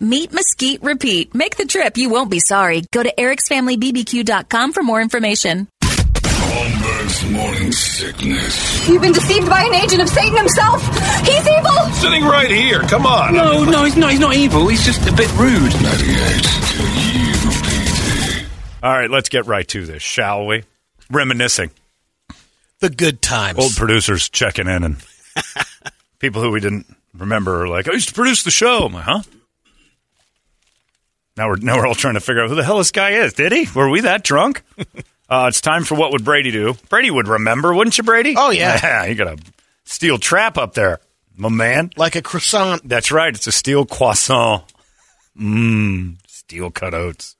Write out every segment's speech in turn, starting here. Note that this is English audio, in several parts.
Meet Mesquite Repeat. Make the trip, you won't be sorry. Go to ericsfamilybbq.com for more information. Holmberg's morning sickness. You've been deceived by an agent of Satan himself. He's evil. Sitting right here. Come on. No, no, he's not. He's not evil. He's just a bit rude. 98 All right, let's get right to this, shall we? Reminiscing. The good times. Old producers checking in and people who we didn't remember are like, I used to produce the show. I'm like, huh? Now we're now we're all trying to figure out who the hell this guy is. Did he? Were we that drunk? uh, it's time for what would Brady do? Brady would remember, wouldn't you, Brady? Oh, yeah. Yeah, you got a steel trap up there, my man. like a croissant. That's right. It's a steel croissant. Mmm, steel cutouts.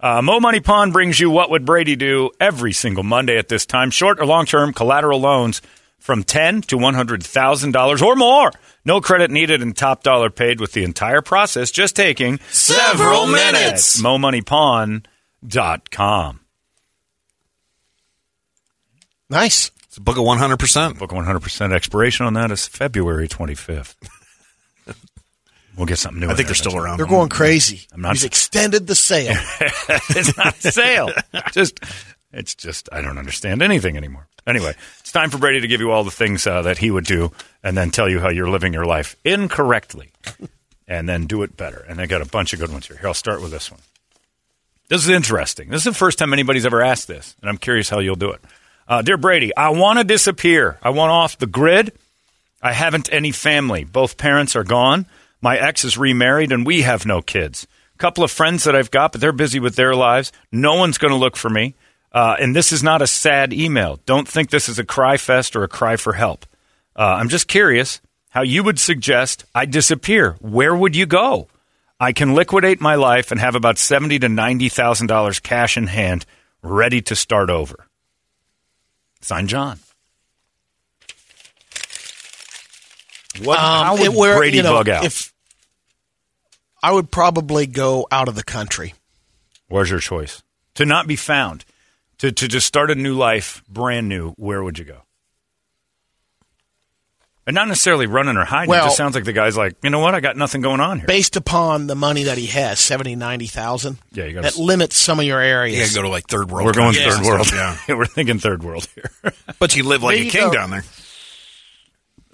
Uh, Mo Money Pawn brings you what would Brady do every single Monday at this time. Short or long term collateral loans from ten to one hundred thousand dollars or more. No credit needed and top dollar paid with the entire process just taking Several minutes. MoMoneyPawn.com. Nice. It's a book of 100%. Book 100% expiration on that is February 25th. We'll get something new. I think there they're still around. They're going crazy. I'm not- He's extended the sale. it's not a sale. just, it's just, I don't understand anything anymore. Anyway, it's time for Brady to give you all the things uh, that he would do and then tell you how you're living your life incorrectly and then do it better. And I got a bunch of good ones here. Here, I'll start with this one. This is interesting. This is the first time anybody's ever asked this, and I'm curious how you'll do it. Uh, Dear Brady, I want to disappear. I want off the grid. I haven't any family. Both parents are gone. My ex is remarried, and we have no kids. A couple of friends that I've got, but they're busy with their lives. No one's going to look for me. Uh, and this is not a sad email. Don't think this is a cry fest or a cry for help. Uh, I'm just curious how you would suggest I disappear. Where would you go? I can liquidate my life and have about seventy to ninety thousand dollars cash in hand, ready to start over. Sign John. What? Um, how would it- where, Brady you know, bug out? If I would probably go out of the country. Where's your choice? To not be found, to to just start a new life, brand new. Where would you go? And not necessarily running or hiding. it just sounds like the guy's like, you know what? I got nothing going on here. Based upon the money that he has, 70, 90,000, Yeah, you gotta- that limits some of your areas. You got to go to like third world. We're going countries third and world. Yeah. We're thinking third world here But you live like There a king go. down there.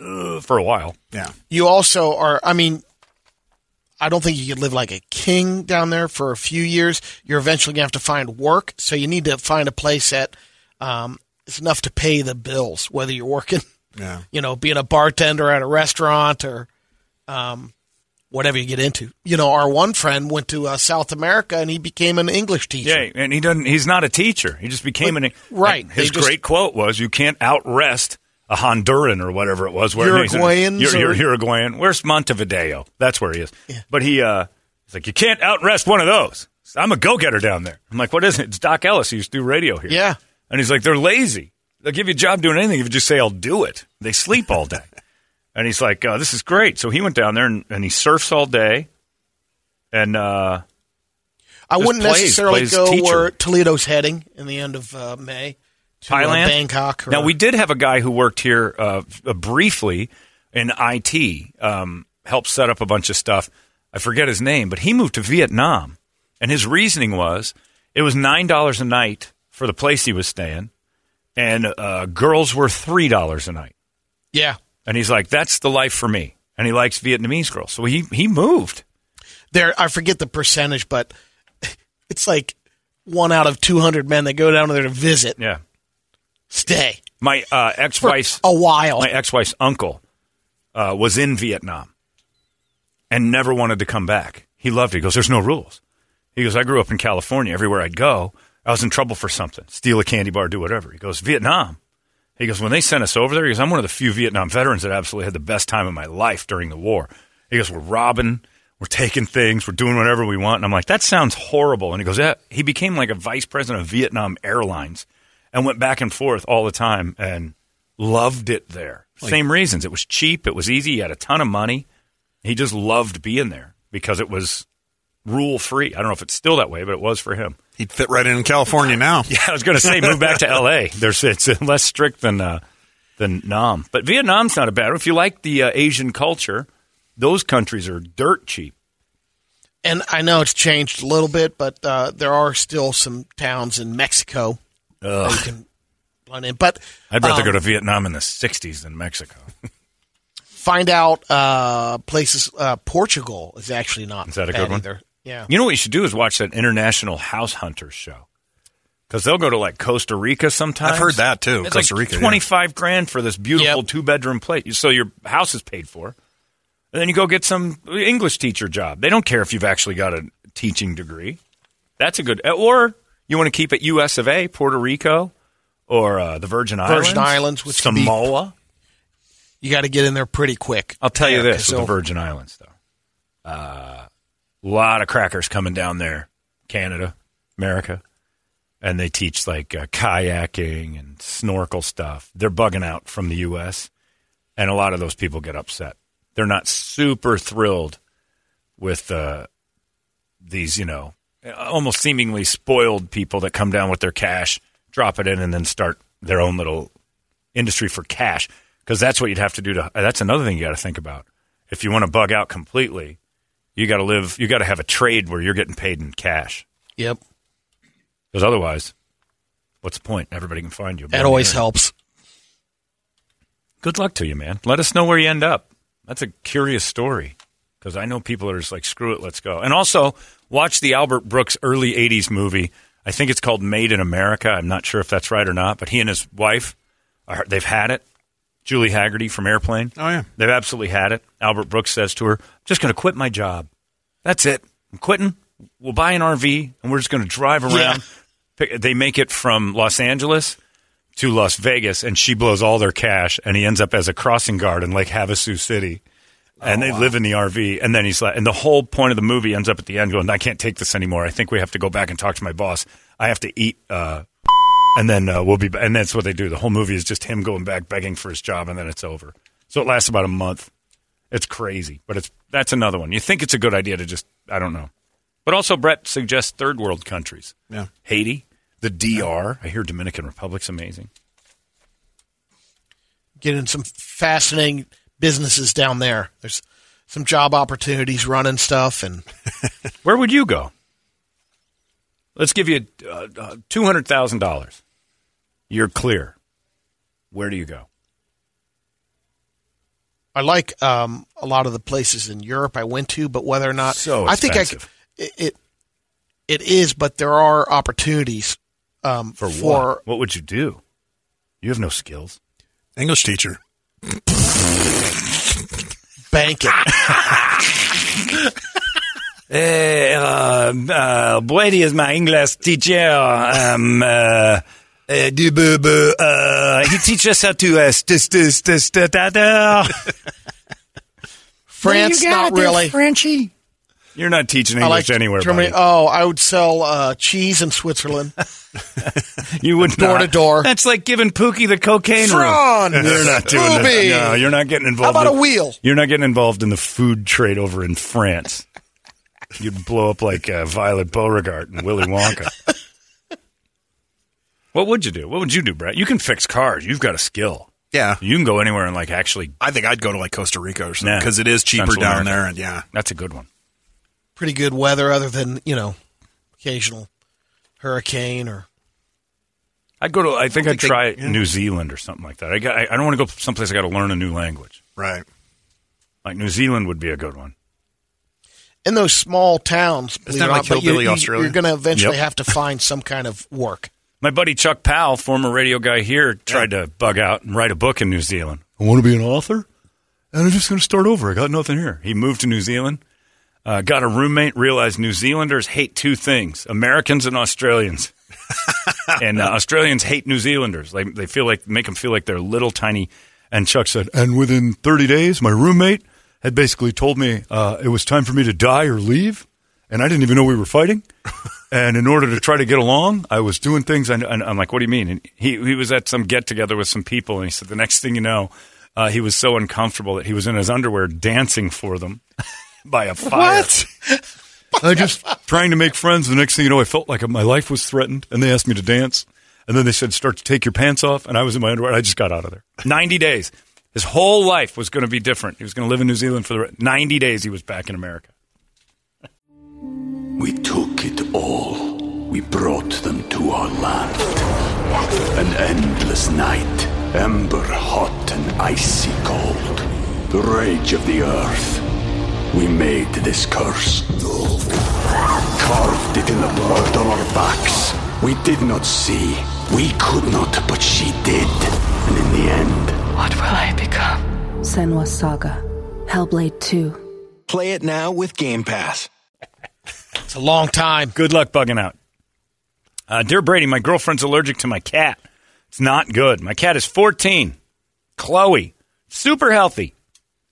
Uh, for a while. Yeah. You also are, I mean, I don't think you could live like a king down there for a few years. You're eventually going to have to find work. So you need to find a place that um, is enough to pay the bills, whether you're working, Yeah. you know, being a bartender at a restaurant or um, whatever you get into. You know, our one friend went to uh, South America and he became an English teacher. Yeah, and he doesn't. He's not a teacher. He just became But- an right, His just- great quote was, "You can't outrest a Honduran or whatever it was." Where Uruguayans You're, you're Uruguayan. Where's Montevideo? That's where he is. But he, uh, He's like, you can't out rest one of those. I'm a go getter down there. I'm like, what is it? It's Doc Ellis. He used to do radio here. Yeah. And he's like, they're lazy. They'll give you a job doing anything if you just say, I'll do it. They sleep all day. and he's like, oh, this is great. So he went down there and, and he surfs all day. And uh, I wouldn't plays- necessarily plays go teacher. where Toledo's heading in the end of uh, May. Uh, Thailand, Bangkok. Or, Now we did have a guy who worked here uh, briefly in IT, um, helped set up a bunch of stuff. I forget his name, but he moved to Vietnam, and his reasoning was it was nine dollars a night for the place he was staying, and uh, girls were three dollars a night. Yeah. And he's like, "That's the life for me." And he likes Vietnamese girls, so he he moved. There, I forget the percentage, but it's like one out of 200 men that go down there to visit Yeah, stay my uh, ex-wife's a while. my ex-wife's uncle uh, was in Vietnam and never wanted to come back. He loved it. He goes, "There's no rules." He goes, "I grew up in California. Everywhere I'd go, I was in trouble for something, steal a candy bar, do whatever." He goes, "Vietnam." He goes, "When they sent us over there, he goes, I'm one of the few Vietnam veterans that absolutely had the best time of my life during the war." He goes, "We're robbing." We're taking things. We're doing whatever we want. And I'm like, that sounds horrible. And he goes, yeah. He became like a vice president of Vietnam Airlines and went back and forth all the time and loved it there. Same reasons. It was cheap. It was easy. He had a ton of money. He just loved being there because it was rule free. I don't know if it's still that way, but it was for him. He'd fit right in in California now. Yeah, I was going to say move back to L.A. There's it's less strict than uh, than Nam, but Vietnam's not a bad. If you like the uh, Asian culture, those countries are dirt cheap. and I know it's changed a little bit, but uh, there are still some towns in Mexico that you can run in. But I'd rather um, go to Vietnam in the '60s than Mexico. find out uh, places. Uh, Portugal is actually not Is that a bad good one? either. Yeah. You know what you should do is watch that International House Hunters show because they'll go to like Costa Rica sometimes. I've heard that, too, It's Costa like Rica, yeah. twenty five grand for this beautiful Yep. two bedroom place, so your house is paid for, and then you go get some English teacher job. They don't care if you've actually got a teaching degree. That's a good. Or you want to keep it U.S. of A. Puerto Rico or uh, the Virgin Islands, Virgin Islands, which can be- Samoa. You got to get in there pretty quick. I'll tell you this: with the Virgin Islands, though. A lot of crackers coming down there, Canada, America, and they teach like uh, kayaking and snorkel stuff. They're bugging out from the U.S., and a lot of those people get upset. They're not super thrilled with uh, these, you know, Uh, almost seemingly spoiled people that come down with their cash, drop it in, and then start their own little industry for cash. Because that's what you'd have to do to uh, that's another thing you got to think about. If you want to bug out completely you got to live you got to have a trade where you're getting paid in cash. Yep. because otherwise what's the point? Everybody can find you. That always helps. good luck to you man. Let us know where you end up. That's a curious story because i know people are just like screw it let's go and also watch the albert brooks early 80s movie i think it's called made in america i'm not sure if that's right or not but he and his wife are, they've had it julie hagerty from airplane Oh, yeah. They've absolutely had it. Albert Brooks says to her, I'm just going to quit my job. That's it. I'm quitting. We'll buy an RV and we're just going to drive around. Yeah. Pick- They make it from Los Angeles to Las Vegas and she blows all their cash and he ends up as a crossing guard in Lake Havasu City. And they live in the RV. And then he's like, and the whole point of the movie ends up at the end going, I can't take this anymore. I think we have to go back and talk to my boss. I have to eat, uh, and then uh, we'll be, and that's what they do. The whole movie is just him going back begging for his job, and then it's over. So it lasts about a month. It's crazy, but it's that's another one. You think it's a good idea to just, I don't know, but also Brett suggests third world countries. Yeah. Haiti, the DR. I hear Dominican Republic's amazing. Getting some fascinating businesses down there. There's some job opportunities running stuff, and Where would you go? Let's give you uh, uh, two hundred thousand dollars. You're clear. Where do you go? I like um, a lot of the places in Europe I went to, but whether or not So I think I, expensive. it, it it is, but there are opportunities um, For, for what? What would you do? You have no skills. English teacher. banking. Uh, uh, uh, Brady is my English teacher. Um, uh, du- bu- bu- he teaches us how to uh, st- st- st- st- da- da. France, not really. Frenchy. You're not teaching English like anywhere, Germany. buddy. Oh, I would sell uh, cheese in Switzerland. You would Door not. to door. That's like giving Pookie the cocaine Fran, room. You're not doing that. No, you're not getting involved. How about in- a wheel? You're not getting involved in the food trade over in France. You'd blow up like uh, Violet Beauregarde and Willy Wonka. what would you do? What would you do, Brett? You can fix cars. You've got a skill. Yeah. You can go anywhere and like actually. I think I'd go to like Costa Rica or something Nah. because it is cheaper Central down America. there. And yeah, That's a good one. Pretty good weather, other than you know, occasional hurricane or. I'd go to. I think, I I'd think they- try yeah. New Zealand or something like that. I, got, I, I don't want to go someplace I got to learn a new language. right. Like New Zealand would be a good one. in those small towns, believe that it or like not, but you- hillbilly you, Australia? You're going to eventually Yep. have to find some kind of work. My buddy Chuck Powell, former radio guy here, tried to bug out and write a book in New Zealand. I want to be an author, and I'm just going to start over. I got nothing here. He moved to New Zealand, uh, got a roommate, realized New Zealanders hate two things: Americans and Australians. and uh, Australians hate New Zealanders. They they feel like make them feel like they're little tiny. And Chuck said, and within 30 days, my roommate had basically told me uh, it was time for me to die or leave, and I didn't even know we were fighting. And in order to try to get along, I was doing things. And, and I'm like, "What do you mean?" And he he was at some get together with some people, and he said the next thing you know, uh, he was so uncomfortable that he was in his underwear dancing for them by a fire. What? I was just trying to make friends. The next thing you know, I felt like my life was threatened, and they asked me to dance. And then they said, "Start to take your pants off," and I was in my underwear. I just got out of there. Ninety days. His whole life was going to be different. He was going to live in New Zealand for the re- ninety days. He was back in America. We took it all. We brought them to our land. An endless night, ember hot and icy cold. The rage of the earth. We made this curse. Carved it in the blood on our backs. We did not see. We could not, but she did. And in the end, What will I become? Senua's Saga. Hellblade 2. Play it now with Game Pass. It's a long time. Good luck bugging out. Uh, Dear Brady, my girlfriend's allergic to my cat. It's not good. My cat is 14. Chloe, super healthy.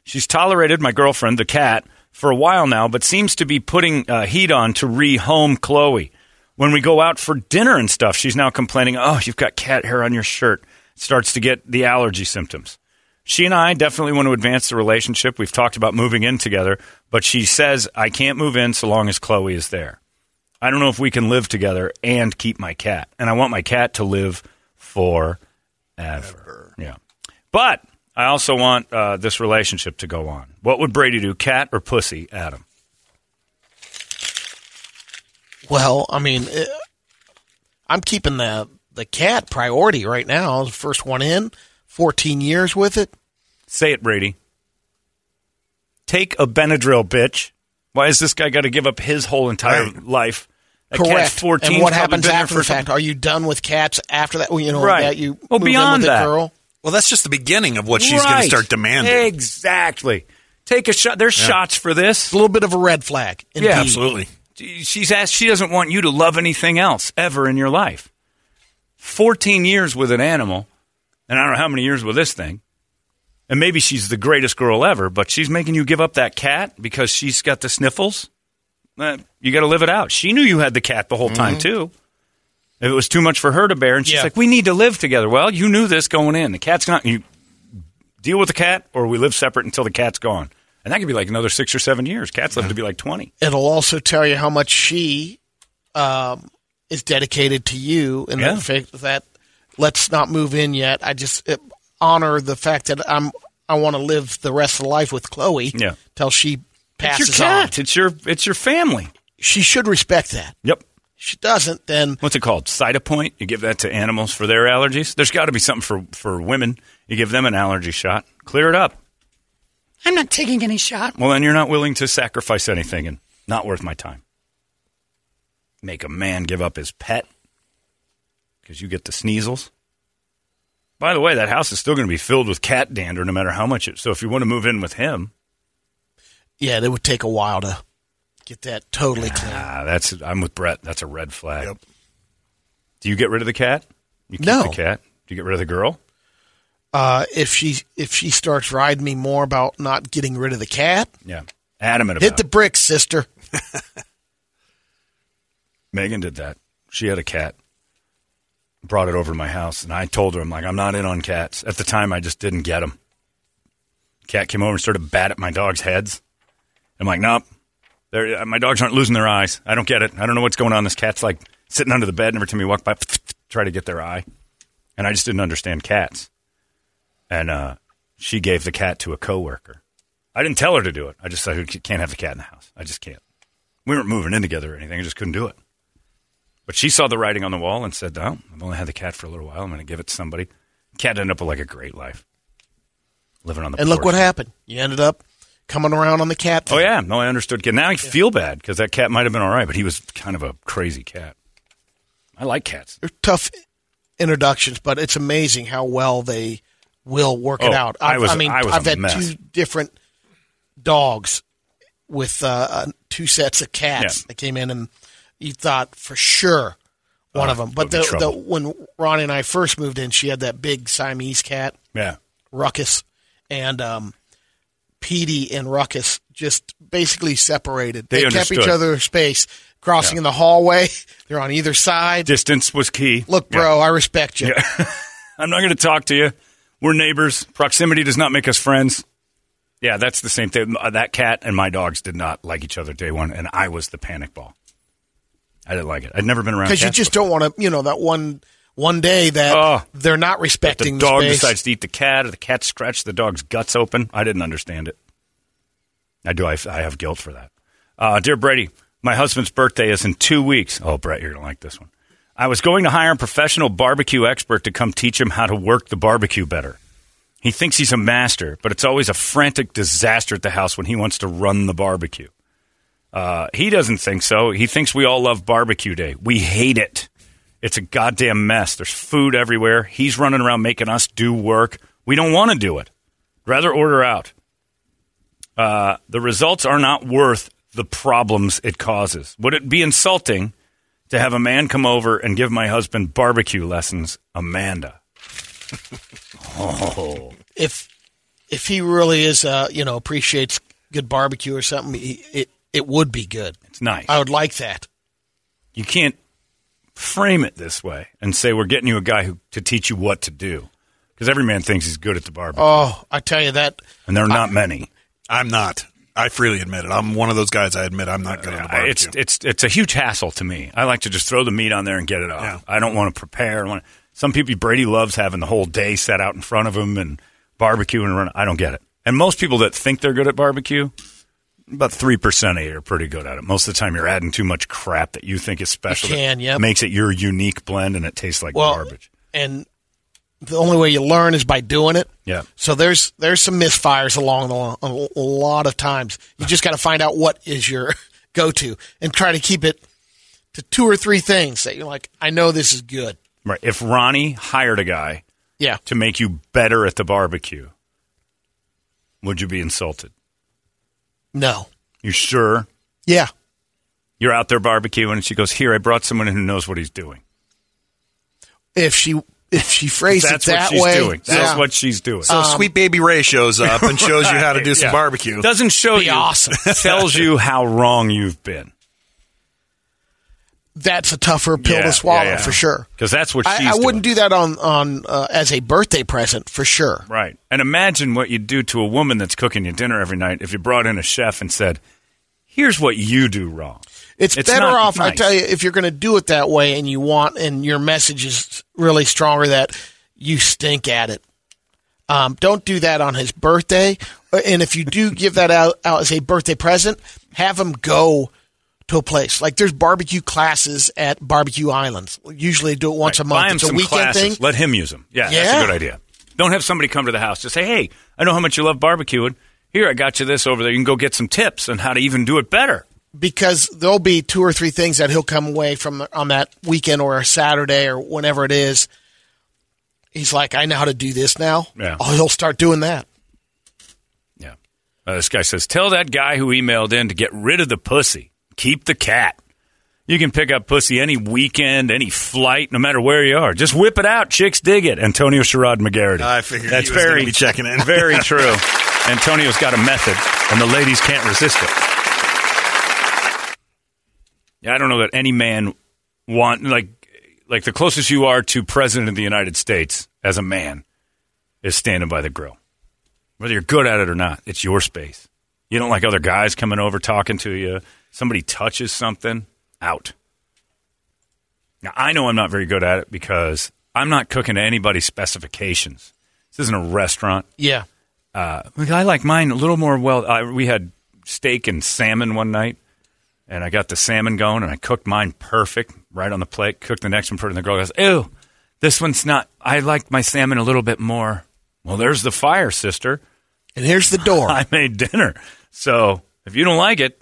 She's tolerated my girlfriend, the cat, for a while now, but seems to be putting uh, heat on to rehome Chloe. When we go out for dinner and stuff, she's now complaining, oh, you've got cat hair on your shirt. Starts to get the allergy symptoms. She and I definitely want to advance the relationship. We've talked about moving in together, but she says I can't move in so long as Chloe is there. I don't know if we can live together and keep my cat. And I want my cat to live forever. Yeah. But I also want uh, this relationship to go on. What would Brady do, cat or pussy, Adam? Well, I mean, eh, I'm keeping the the cat priority right now. The first one in. 14 years with it. Say it, Brady. Take a Benadryl, bitch. Why has this guy got to give up his whole entire Right. life? That Correct. 14. and what happens after the fact? Are you done with cats after that? Well, You know, Right. that you Well, beyond with that. girl. Well, that's just the beginning of what she's going to start demanding. Exactly. Take a shot. There's shots for this. A little bit of a red flag. Indeed. Yeah, Absolutely. She's asked. She doesn't want you to love anything else ever in your life. Fourteen years with an animal, and I don't know how many years with this thing. And maybe she's the greatest girl ever, but she's making you give up that cat because she's got the sniffles. Eh, you got to live it out. She knew you had the cat the whole time too. If it was too much for her to bear, and she's Yeah. like, "We need to live together." Well, you knew this going in. The cat's not. You deal with the cat, or we live separate until the cat's gone. And that could be like another six or seven years. Cats live to be like twenty. It'll also tell you how much she um, is dedicated to you, and Yeah. the fact that let's not move in yet. I just uh, honor the fact that I'm. I want to live the rest of life with Chloe. Yeah. till she passes It's your on. cat. It's your it's your family. She should respect that. Yep. If she doesn't, then What's it called? Cytopoint. You give that to animals for their allergies. There's got to be something for for women. You give them an allergy shot. Clear it up. I'm not taking any shot. Well, then you're not willing to sacrifice anything, and not worth my time. Make a man give up his pet because you get the sneezels. By the way, that house is still going to be filled with cat dander, no matter how much it. So if you want to move in with him, yeah, it would take a while to get that totally clean. ah, that's I'm with Brett. That's a red flag. Do you get rid of the cat? You keep No. the cat. Do you get rid of the girl? Uh, if she if she starts riding me more about not getting rid of the cat, Yeah. Adamant about hit the bricks, sister. Megan did that. She had a cat. Brought it over to my house, and I told her, I'm like, I'm not in on cats. At the time, I just didn't get them. Cat came over and started bat at my dog's heads. I'm like, nope. They're, my dogs aren't losing their eyes. I don't get it. I don't know what's going on. This cat's like sitting under the bed, and every time you walk by, try to get their eye. And I just didn't understand cats. And uh, she gave the cat to a coworker. I didn't tell her to do it. I just said, "You can't have the cat in the house. I just can't. We weren't moving in together or anything. I just couldn't do it. But she saw the writing on the wall and said, "Oh, I've only had the cat for a little while. I'm going to give it to somebody." Cat ended up with like a great life, living on the. And look what happened. You ended up coming around on the cat. Oh yeah, no, I understood. Now I feel bad because that cat might have been all right, but he was kind of a crazy cat. I like cats. They're tough introductions, but it's amazing how well they will work it Oh, out. I was- I mean, I have had mess. two different dogs with uh, uh, two sets of cats Yeah. that came in, and you thought for sure one Uh, of them. But the, the, when Ronnie and I first moved in, she had that big Siamese cat, Yeah, Ruckus, and um, Petey and Ruckus just basically separated. They kept each other space. Crossing Yeah. in the hallway, they're on either side. distance was key. Look, bro, I respect you. I'm not going to talk to you. We're neighbors. Proximity does not make us friends. Yeah, that's the same thing. Uh, That cat and my dogs did not like each other day one, and I was the panic ball. I didn't like it. I'd never been around because you just before. don't want to, you know, that one one day that Oh. they're not respecting the dog space. decides to eat the cat, or the cat scratched the dog's guts open. I didn't understand it. I do. I, I have guilt for that. Uh, dear Brady, my husband's birthday is in two weeks. Oh, Brett, you're gonna like this one. I was going to hire a professional barbecue expert to come teach him how to work the barbecue better. He thinks he's a master, but it's always a frantic disaster at the house when he wants to run the barbecue. Uh, he doesn't think so. He thinks we all love barbecue day. We hate it. It's a goddamn mess. There's food everywhere. He's running around making us do work. We don't want to do it. Rather order out. Uh, the results are not worth the problems it causes. Would it be insulting to have a man come over and give my husband barbecue lessons, Amanda? oh, if if he really is, uh, you know, appreciates good barbecue or something, he, it it would be good. it's nice. I would like that. you can't frame it this way and say we're getting you a guy who to teach you what to do because every man thinks he's good at the barbecue, Oh, I tell you that. and there are not many. I'm not. I freely admit it. I'm one of those guys. I admit I'm not good at the I- It's it's it's a huge hassle to me. I like to just throw the meat on there and get it off. Yeah. I don't want to prepare. I want some people Brady loves having the whole day set out in front of him and barbecue and run. I don't get it. And most people that think they're good at barbecue, about three percent of you are pretty good at it. Most of the time, you're adding too much crap that you think is special. You can, yep. makes it your unique blend, and it tastes like Well, garbage. and the only way you learn is by doing it. Yeah. So there's there's some misfires along the a lot of times. You just got to find out what is your go to and try to keep it to two or three things that you're like, I know this is good. Right. If Ronnie hired a guy Yeah. to make you better at the barbecue, would you be insulted? No. You sure? Yeah. You're out there barbecuing, and she goes, "Here, I brought someone who knows what he's doing." If she if she phrased it That's it what that she's way, doing. That's yeah, what she's doing. so um, sweet baby Ray shows up and shows you how to do some Yeah. barbecue. Doesn't show Be you. awesome. tells you how wrong you've been. That's a tougher pill Yeah, to swallow yeah, yeah. for sure. Because that's what she's I, I wouldn't doing. do that on on uh, as a birthday present for sure. Right. And imagine what you'd do to a woman that's cooking you dinner every night if you brought in a chef and said, "Here's what you do wrong." It's, It's better off, I tell you, if you're going to do it that way and you want, and your message is really stronger that you stink at it. Um, don't do that on his birthday. Uh, And if you do give that out, out as a birthday present, have him go to a place. Like there's barbecue classes at Barbecue Islands. Usually do it once a month. Buy him It's a some weekend classes. thing. Let him use them. Yeah, that's a good idea. Don't have somebody come to the house. Just say, "Hey, I know how much you love barbecuing. Here, I got you this over there. You can go get some tips on how to even do it better." because there'll be two or three things that he'll come away from on that weekend or a Saturday or whenever it is. He's like, I know how to do this now. Yeah. Oh, he'll start doing that. Yeah. Uh, this guy says, Tell that guy who emailed in to get rid of the pussy. Keep the cat. You can pick up pussy any weekend, any flight, no matter where you are. Just whip it out. Chicks dig it. Antonio Sherrod McGarity. I figured That's very be checking in. very true. Antonio's got a method, and the ladies can't resist it. Yeah, I don't know that any man want like like the closest you are to president of the United States as a man is standing by the grill. Whether you're good at it or not, it's your space. You don't like other guys coming over talking to you. Somebody touches something, out. Now I know I'm not very good at it because I'm not cooking to anybody's specifications. This isn't a restaurant. Yeah. Uh, I like mine a little more well. I, we had steak and salmon one night, and I got the salmon going, and I cooked mine perfect, right on the plate. Cooked the next one, it in the girl Goes, ew, this one's not. I like my salmon a little bit more. Well, there's the fire, sister. And here's the door. I made dinner. So if you don't like it,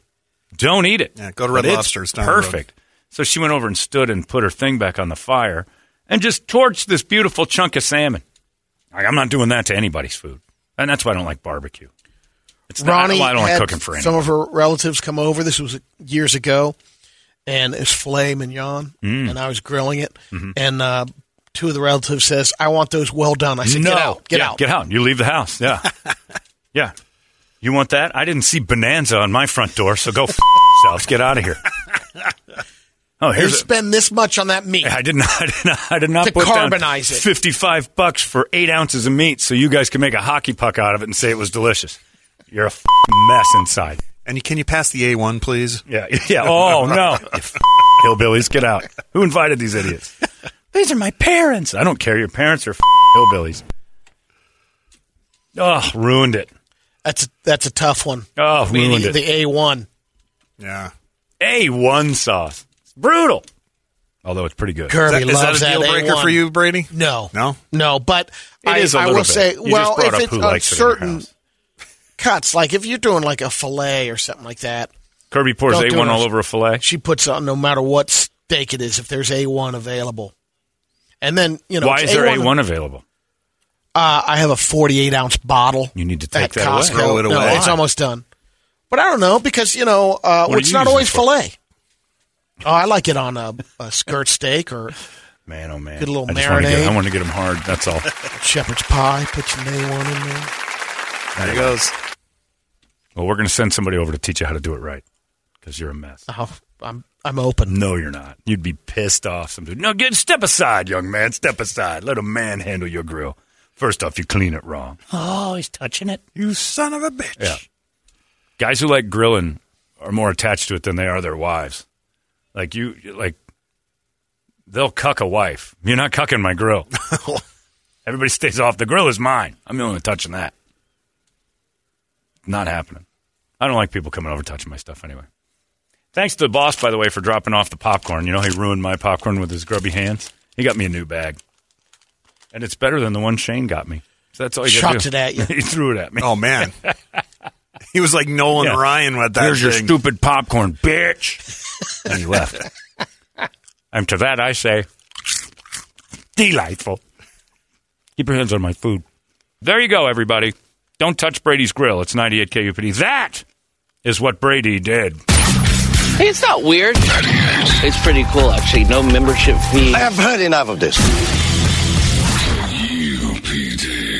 don't eat it. Yeah, go to Red But it's Lobster, it's down the road. perfect. So she went over and stood and put her thing back on the fire and just torched this beautiful chunk of salmon. Like, I'm not doing that to anybody's food, and that's why I don't like barbecue. It's not, Ronnie I don't like had cooking for some of her relatives come over. This was years ago, and it's filet mignon, Mm. and I was grilling it, Mm-hmm. and uh, two of the relatives says, "I want those well done." I said, no, "Get out, get Yeah, out." get out. You leave the house. Yeah, yeah. You want that? I didn't see Bonanza on my front door, so go f- yourselves. Get out of here. Oh, You here's a, spend this much on that meat. I did not. I did not, I did not To put down carbonize it. fifty-five bucks for eight ounces of meat, so you guys can make a hockey puck out of it and say it was delicious. You're a f- mess inside. And you, can you pass the A1, please? Yeah, yeah. Oh no, f- hillbillies, get out! Who invited these idiots? These are my parents. I don't care. Your parents are f- hillbillies. Oh, ruined it. That's a, that's a tough one. Oh, We ruined need it. the A one. Yeah. A one sauce. It's brutal. Although it's pretty good. Kirby Is that, is loves that a deal breaker A1. for you, Brady? No, No? no. But It I, is a I will bit. say, You well, if it's who on likes it certain cuts, like if you're doing like a fillet or something like that, Kirby pours A one all over a fillet. she puts on no matter what steak it is if there's A1 available. And then you know Why is there A1 A one available? Uh, I have a 48 ounce bottle. You need to take at that away. Throw it No, away. it's almost done. But I don't know because you know uh, are it's not always fillet. Oh, I like it on a, a skirt steak or Man, oh man. Good little I to get, marinade. I want to get them hard. That's all. shepherd's pie. Put your A1 in there. There he goes. well, we're going to send somebody over to teach you how to do it right because you're a mess. Oh, I'm I'm open. No, you're not. You'd be pissed off. Some dude. No, get step aside, young man. Step aside. Let a man handle your grill. First off, you clean it wrong. Oh, he's touching it. You son of a bitch. Yeah. Guys who like grilling are more attached to it than they are their wives. Like you, like they'll cuck a wife. You're not cucking my grill. Everybody stays off. The grill is mine. I'm the only one touching that. Not happening. I don't like people coming over touching my stuff anyway. Thanks to the boss, by the way, for dropping off the popcorn. You know, he ruined my popcorn with his grubby hands. He got me a new bag, and it's better than the one Shane got me. So that's all you got Chucked do. it at you. he threw it at me. Oh, man. he was like Nolan Yeah. Ryan with that Here's your thing. stupid popcorn, bitch. and he left. and to that I say, delightful. Keep your hands on my food. There you go, everybody. Don't touch Brady's grill. It's 98 KUPD. That is what Brady did. Hey, it's not weird. It's pretty cool, actually. No membership fee. I have heard enough of this.